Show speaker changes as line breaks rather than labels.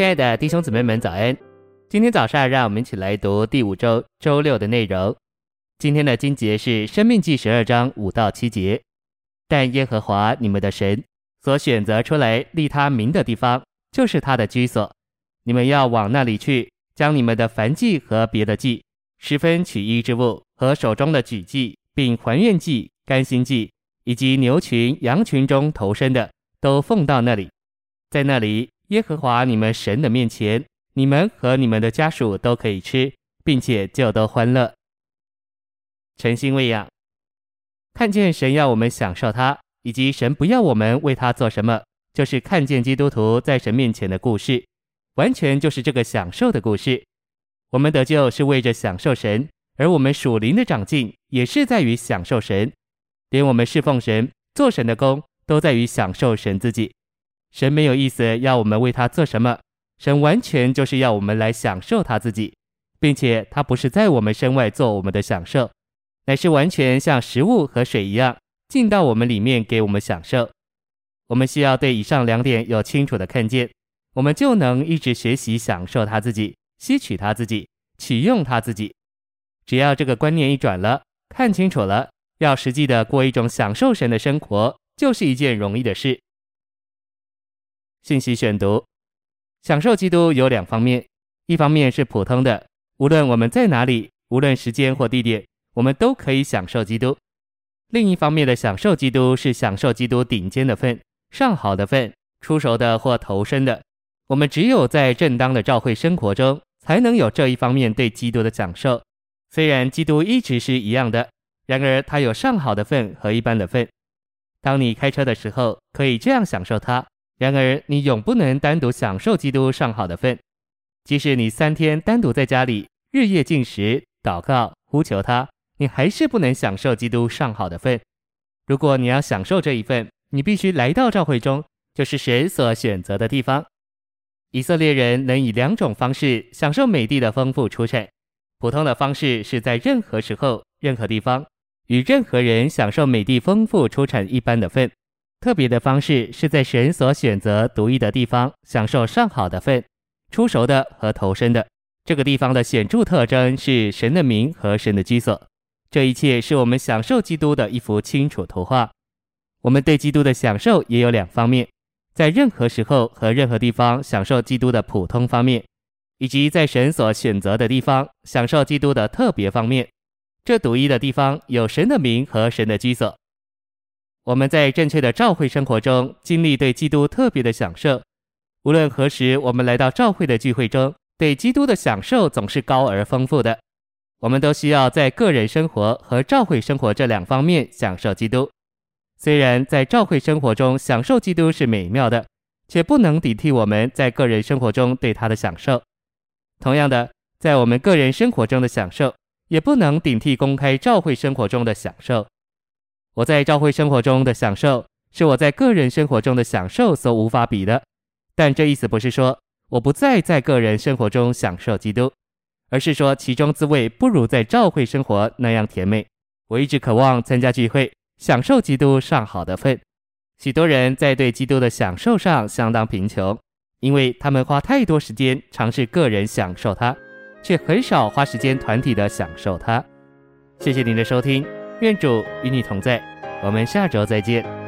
亲爱的弟兄姊妹们，早安！今天早上，让我们一起来读第五周周六的内容。今天的经节是《生命记》十二章五到七节。但耶和华你们的神所选择出来立他名的地方，就是他的居所。你们要往那里去，将你们的燔祭和别的祭、十分取一之物和手中的举祭，并还愿祭、甘心祭，以及牛群、羊群中投生的，都奉到那里。在那里，耶和华你们神的面前，你们和你们的家属都可以吃，并且就都欢乐。诚心喂养。看见神要我们享受他，以及神不要我们为他做什么，就是看见基督徒在神面前的故事，完全就是这个享受的故事。我们得救是为着享受神，而我们属灵的长进也是在于享受神。连我们侍奉神、做神的工，都在于享受神自己。神没有意思要我们为他做什么，神完全就是要我们来享受他自己，并且他不是在我们身外做我们的享受。乃是完全像食物和水一样进到我们里面给我们享受。我们需要对以上两点有清楚的看见，我们就能一直学习享受他自己，吸取他自己，取用他自己。只要这个观念一转了，看清楚了，要实际的过一种享受神的生活，就是一件容易的事。信息选读：享受基督有两方面，一方面是普通的，无论我们在哪里，无论时间或地点。我们都可以享受基督。另一方面的享受基督是享受基督顶尖的份、上好的份、出熟的或投身的。我们只有在正当的教会生活中，才能有这一方面对基督的享受。虽然基督一直是一样的，然而他有上好的份和一般的份。当你开车的时候，可以这样享受他；然而你永不能单独享受基督上好的份。即使你三天单独在家里，日夜进食、祷告、呼求他。你还是不能享受基督上好的份。如果你要享受这一份，你必须来到教会中，就是神所选择的地方。以色列人能以两种方式享受美地的丰富出产：普通的方式是在任何时候、任何地方与任何人享受美地丰富出产一般的份；特别的方式是在神所选择独一的地方享受上好的份、出熟的和头生的。这个地方的显著特征是神的名和神的居所。这一切是我们享受基督的一幅清楚图画。我们对基督的享受也有两方面：在任何时候和任何地方享受基督的普通方面，以及在神所选择的地方享受基督的特别方面。这独一的地方有神的名和神的居所。我们在正确的教会生活中经历对基督特别的享受。无论何时，我们来到教会的聚会中，对基督的享受总是高而丰富的。我们都需要在个人生活和教会生活这两方面享受基督。虽然在教会生活中享受基督是美妙的，却不能顶替我们在个人生活中对他的享受。同样的，在我们个人生活中的享受，也不能顶替公开教会生活中的享受。我在教会生活中的享受，是我在个人生活中的享受所无法比的。但这意思不是说我不再在个人生活中享受基督。而是说，其中滋味不如在教会生活那样甜美。我一直渴望参加聚会，享受基督上好的份。许多人在对基督的享受上相当贫穷，因为他们花太多时间尝试个人享受它，却很少花时间团体的享受它。谢谢您的收听，愿主与你同在，我们下周再见。